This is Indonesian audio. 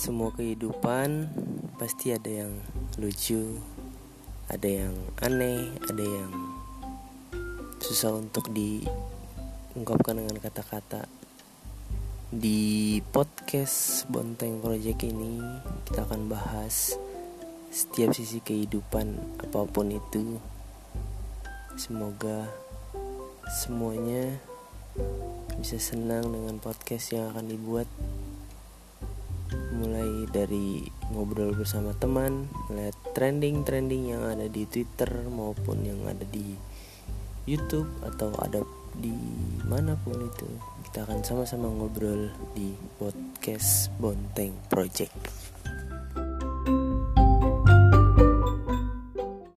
Semua kehidupan pasti ada yang lucu, ada yang aneh, ada yang susah untuk diungkapkan dengan kata-kata. Di podcast Bonteng Project ini kita akan bahas setiap sisi kehidupan apa pun itu. Semoga semuanya bisa senang dengan podcast yang akan dibuat dari ngobrol bersama teman, lihat trending-trending yang ada di Twitter maupun yang ada di YouTube atau ada di mana pun itu. Kita akan sama-sama ngobrol di podcast Bonteng Project.